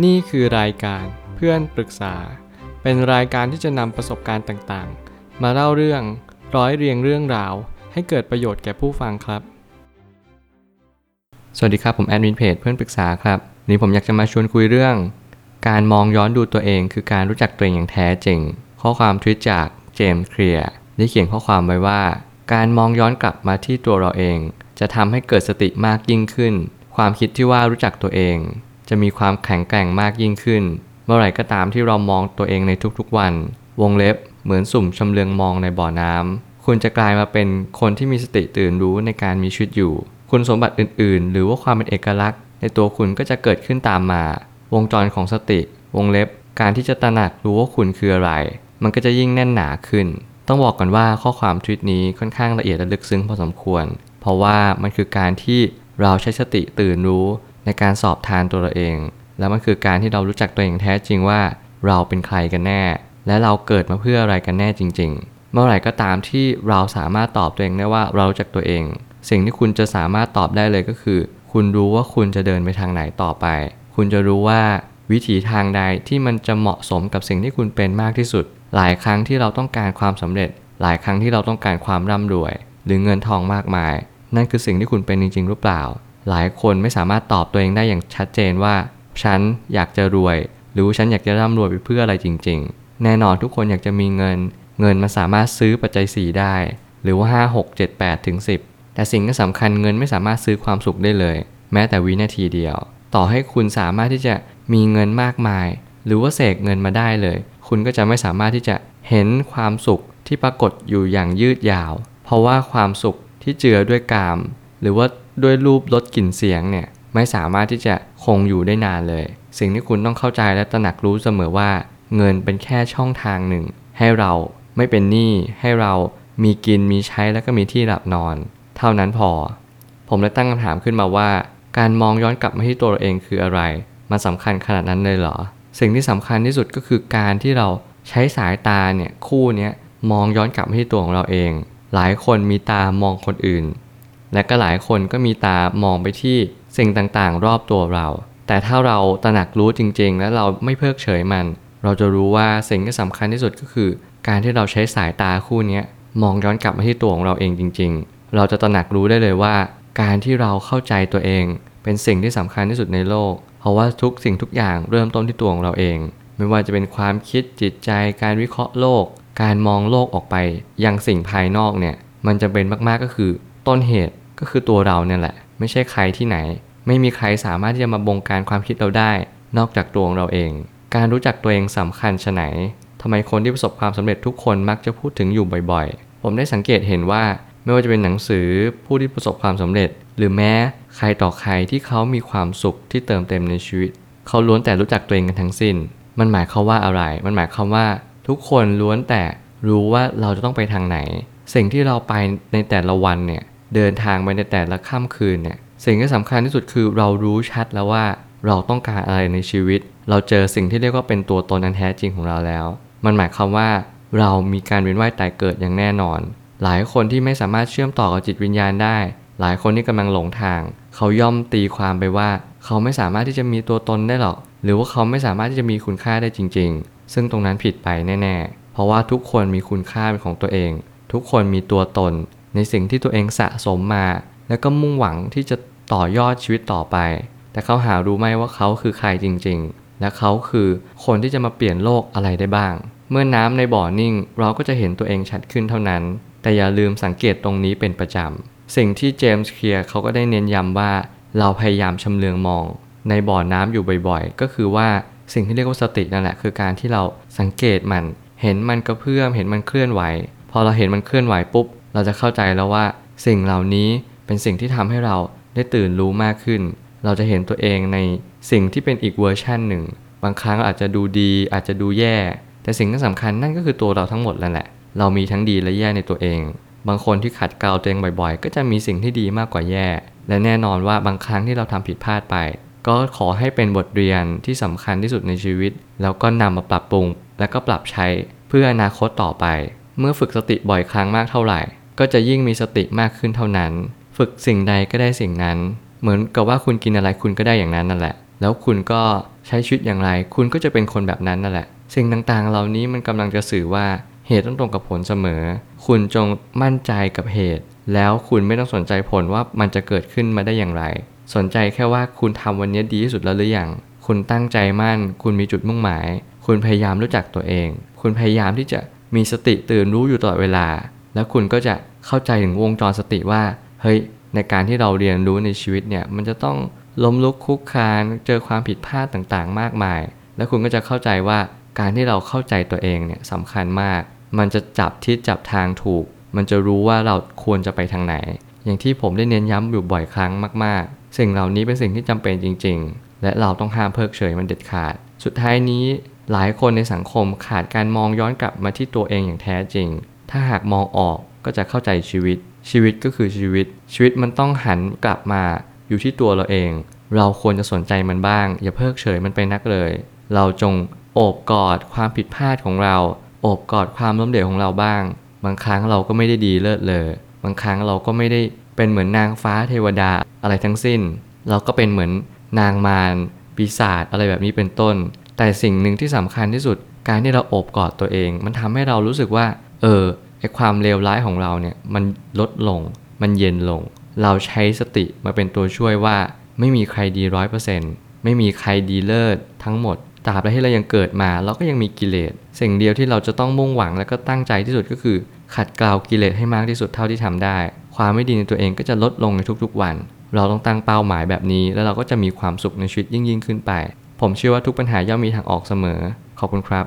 นี่คือรายการเพื่อนปรึกษา เป็นรายการที่จะนำประสบการณ์ต่างๆ มาเล่าเรื่องร้อยเรียงเรื่องราว ให้เกิดประโยชน์แก่ผู้ฟังครับ สวัสดีครับ ผมแอดมินเพจเพื่อนปรึกษาครับวันนี้ผมอยากจะมาชวนคุยเรื่อง การมองย้อนดูตัวเอง คือการรู้จักตัวเองอย่างแท้จริง ข้อความทวิตจากเจมส์เคลียร์ได้เขียนข้อความไว้ว่า การมองย้อนกลับมาที่ตัวเราเอง จะทำให้เกิดสติมากยิ่งขึ้น ความคิดที่ว่ารู้จักตัวเอง จะมีความแข็งแกร่งมากยิ่งขึ้น เมื่อไหร่ก็ตามที่เรามองตัวเองในทุกๆวัน วงเล็บเหมือนสุ่มชำเลืองมองในบ่อน้ำคุณจะกลายมาเป็นคนที่มีสติตื่นรู้ในการมีชีวิตอยู่ คุณสมบัติอื่นๆ หรือว่าความเป็นเอกลักษณ์ ในตัวคุณก็จะเกิดขึ้นตามมา วงจรของสติ วงเล็บ การที่จะตระหนักรู้ว่าคุณคืออะไร มันก็จะยิ่งแน่นหนาขึ้น ต้องบอกก่อนว่าข้อความทวิตนี้ค่อนข้างละเอียดและลึกซึ้งพอสมควร เพราะว่ามันคือการที่เราใช้สติตื่นรู้ ในการสอบทานตัวเราเอง แล้วมันคือการที่เรารู้จักตัวเองแท้จริงว่า เราเป็นใครกันแน่ และเราเกิดมาเพื่ออะไรกันแน่จริง ๆ เมื่อไหร่ก็ตามที่เราสามารถตอบตัวเองได้ว่าเรารู้จักตัวเอง สิ่งที่คุณจะสามารถตอบได้เลยก็คือ คุณรู้ว่าคุณจะเดินไปทางไหนต่อไป คุณจะรู้ว่าวิถีทางใดที่มันจะเหมาะสมกับสิ่งที่คุณเป็นมากที่สุด หลายครั้งที่เราต้องการความสำเร็จ หลายครั้งที่เราต้องการความร่ำรวย หรือเงินทองมากมาย นั่นคือสิ่งที่คุณเป็นจริงๆหรือเปล่า หลายคนไม่สามารถตอบตัวเองได้อย่างชัดเจนว่า ฉันอยากจะรวย หรือฉันอยากจะร่ำรวยไปเพื่ออะไรจริง ๆ แน่นอนทุกคนอยากจะมีเงิน เงินมันสามารถซื้อปัจจัย 4 ได้ หรือว่า 5 6 7 8ถึง10 แต่สิ่งที่สำคัญเงินไม่สามารถซื้อความสุขได้เลย แม้แต่วินาทีเดียว ต่อให้คุณสามารถที่จะมีเงินมากมาย หรือว่าเสกเงินมาได้เลย คุณก็จะไม่สามารถที่จะเห็นความสุขที่ปรากฏอยู่อย่างยืดยาว เพราะว่าความสุขที่เจือด้วยกาม หรือว่า ด้วยรูปลดกลิ่นเสียงเนี่ยไม่สามารถที่จะคงอยู่ได้นานเลย สิ่งที่คุณต้องเข้าใจและตระหนักรู้เสมอว่า เงินเป็นแค่ช่องทางหนึ่ง ให้เราไม่เป็นหนี้ให้เรามีกินมีใช้แล้วก็มีที่หลับนอน เท่านั้นพอ ผมเลยตั้งคำถามขึ้นมาว่า การมองย้อนกลับมาที่ตัวเราเองคืออะไร มันสำคัญขนาดนั้นเลยเหรอ สิ่งที่สำคัญที่สุดก็คือการที่เราใช้สายตาเนี่ยคู่นี้มองย้อนกลับมาที่ตัวของเราเอง หลายคนมีตามองคนอื่น และก็หลายคนก็มีตามองไปที่สิ่งต่างๆ รอบตัวเรา แต่ถ้าเราตระหนักรู้จริง ๆ และเราไม่เพิกเฉยมัน เราจะรู้ว่าสิ่งที่สำคัญที่สุดก็คือ การที่เราใช้สายตาคู่นี้มองย้อนกลับมาที่ตัวของเราเองจริง ๆ เราจะตระหนักรู้ได้เลยว่า การที่เราเข้าใจตัวเอง เป็นสิ่งที่สำคัญที่สุดในโลก เพราะว่าทุกสิ่งทุกอย่างเริ่มต้นที่ตัวของเราเอง ไม่ว่าจะเป็นความคิดจิตใจ การวิเคราะห์โลก การมองโลกออกไปยังสิ่งภายนอกเนี่ยมันจะเป็นมากๆก็คือ ต้นเหตุ ก็คือตัวเราเนี่ยแหละ ไม่ใช่ใครที่ไหน ไม่มีใครสามารถที่จะมาบงการความคิดเราได้ นอกจากตัวของเราเอง การรู้จักตัวเองสำคัญชะไหนทำไมคนที่ประสบความสำเร็จทุกคนมักจะพูดถึงอยู่บ่อยๆ ผมได้สังเกตเห็นว่าไม่ว่าจะเป็นหนังสือผู้ที่ประสบความสำเร็จ หรือแม้ใครต่อใครที่เขามีความสุขที่เติมเต็มในชีวิต เขาล้วนแต่รู้จักตัวเองกันทั้งสิ้น มันหมายความว่าอะไร มันหมายความว่า ทุกคนล้วนแต่รู้ว่าเราจะต้องไปทางไหน สิ่งที่เราไปในแต่ละวันเนี่ย เดินทางไปในแต่ละค่ำคืนเนี่ยสิ่งที่สำคัญที่สุดคือเรารู้ชัดแล้วว่าเราต้องการอะไรในชีวิต เราเจอสิ่งที่เรียกว่าเป็นตัวตนอันแท้จริงของเราแล้ว มันหมายความว่าเรามีการเวียนว่ายตายเกิดอย่างแน่นอน หลายคนที่ไม่สามารถเชื่อมต่อกับจิตวิญญาณได้ หลายคนที่กำลังหลงทาง เขาย่อมตีความไปว่า เขาไม่สามารถที่จะมีตัวตนได้หรอก หรือว่าเขาไม่สามารถที่จะมีคุณค่าได้จริง ๆ ซึ่งตรงนั้นผิดไปแน่ ๆ เพราะว่าทุกคนมีคุณค่าเป็นของตัวเอง ทุกคนมีตัวตน ในสิ่งที่ตัวเองสะสมมา แล้วก็มุ่งหวังที่จะต่อยอดชีวิตต่อไป แต่เขาหารู้ไหมว่าเขาคือใครจริง ๆ และเขาคือคนที่จะมาเปลี่ยนโลกอะไรได้บ้าง เมื่อน้ำในบ่อนิ่ง เราก็จะเห็นตัวเองชัดขึ้นเท่านั้น แต่อย่าลืมสังเกตตรงนี้เป็นประจำ สิ่งที่เจมส์เคลียร์เขาก็ได้เน้นย้ำว่า เราพยายามชำเลืองมอง ในบ่อน้ำอยู่บ่อยๆ ก็คือว่าสิ่งที่เรียกว่าสตินั่นแหละคือการที่เราสังเกตมัน เห็นมันกระเพื่อมเห็นมันเคลื่อนไหว พอเราเห็นมันเคลื่อนไหวปุ๊บ เราจะเข้าใจแล้วว่า สิ่งเหล่านี้เป็นสิ่งที่ทำให้เราได้ตื่นรู้มากขึ้น เราจะเห็นตัวเองในสิ่งที่เป็นอีกเวอร์ชันหนึ่ง บางครั้งอาจจะดูดี อาจจะดูแย่ แต่สิ่งที่สำคัญนั่นก็คือตัวเราทั้งหมดแล้วแหละ เรามีทั้งดีและแย่ในตัวเอง บางคนที่ขัดเกลาตัวเองบ่อยๆ ก็จะมีสิ่งที่ดีมากกว่าแย่ และแน่นอนว่าบางครั้งที่เราทำผิดพลาดไป ก็ขอให้เป็นบทเรียนที่สำคัญที่สุดในชีวิต แล้วก็นำมาปรับปรุง และก็ปรับใช้เพื่ออนาคตต่อไป เมื่อฝึกสติบ่อยครั้งมากเท่าไหร่ ก็จะยิ่งมีสติมากขึ้นเท่านั้น ฝึกสิ่งใดก็ได้สิ่งนั้น เหมือนกับว่าคุณกินอะไรคุณก็ได้อย่างนั้นนั่นแหละ แล้วคุณก็ใช้ชีวิตอย่างไร คุณก็จะเป็นคนแบบนั้นนั่นแหละ สิ่งต่างๆ เหล่านี้มันกำลังจะสื่อว่าเหตุต้องตรงกับผลเสมอ คุณจงมั่นใจกับเหตุ แล้วคุณไม่ต้องสนใจผลว่ามันจะเกิดขึ้นมาได้อย่างไร สนใจแค่ว่าคุณทำวันนี้ดีที่สุดแล้วหรือยัง คุณตั้งใจมั่น คุณมีจุดมุ่งหมาย คุณพยายามรู้จักตัวเอง คุณพยายามที่จะมีสติตื่นรู้อยู่ตลอดเวลา แล้วคุณก็จะเข้าใจถึงวงจรสติว่า เฮ้ย ในการที่เราเรียนรู้ในชีวิตเนี่ย มันจะต้องล้มลุกคุกคาน เจอความผิดพลาดต่างๆ มากมาย แล้วคุณก็จะเข้าใจว่าการที่เราเข้าใจตัวเองเนี่ยสำคัญมาก มันจะจับทิศจับทางถูก มันจะรู้ว่าเราควรจะไปทางไหน อย่างที่ผมได้เน้นย้ำอยู่บ่อยครั้งมากๆ สิ่งเหล่านี้เป็นสิ่งที่จำเป็นจริง ๆ และเราต้องห้ามเพิกเฉยมันเด็ดขาด สุดท้ายนี้หลายคนในสังคมขาดการมองย้อนกลับมาที่ตัวเองอย่างแท้จริง ถ้าหากมองออกก็จะเข้าใจชีวิต ชีวิตก็คือชีวิต ชีวิตมันต้องหันกลับมาอยู่ที่ตัวเราเอง เราควรจะสนใจมันบ้าง อย่าเพิกเฉยมันไปนักเลย เราจงโอบกอดความผิดพลาดของเรา โอบกอดความล้มเหลวของเราบ้าง บางครั้งเราก็ไม่ได้ดีเลิศเลย บางครั้งเราก็ไม่ได้เป็นเหมือนนางฟ้าเทวดาอะไรทั้งสิ้น เราก็เป็นเหมือนนางมารปีศาจอะไรแบบนี้เป็นต้น แต่สิ่งหนึ่งที่สำคัญที่สุด การที่เราโอบกอดตัวเอง มันทำให้เรารู้สึกว่า เออไอความเลวร้ายของเราเนี่ยมันลดลง มันเย็นลง เราใช้สติมาเป็นตัวช่วยว่า ไม่มีใครดีร้อยเปอร์เซ็นต์ไม่มีใครดีเลิศทั้งหมดตราบใดที่เรายังเกิดมาเราก็ยังมีกิเลสสิ่งเดียวที่เราจะต้องมุ่งหวังและก็ตั้งใจที่สุดก็คือ ขัดเกลากิเลสให้มากที่สุดเท่าที่ทำได้ ความไม่ดีในตัวเองก็จะลดลงในทุกๆวัน เราต้องตั้งเป้าหมายแบบนี้ แล้วเราก็จะมีความสุขในชีวิตยิ่งยิ่งขึ้นไป ผมเชื่อว่าทุกปัญหาย่อมมีทางออกเสมอ ขอบคุณครับ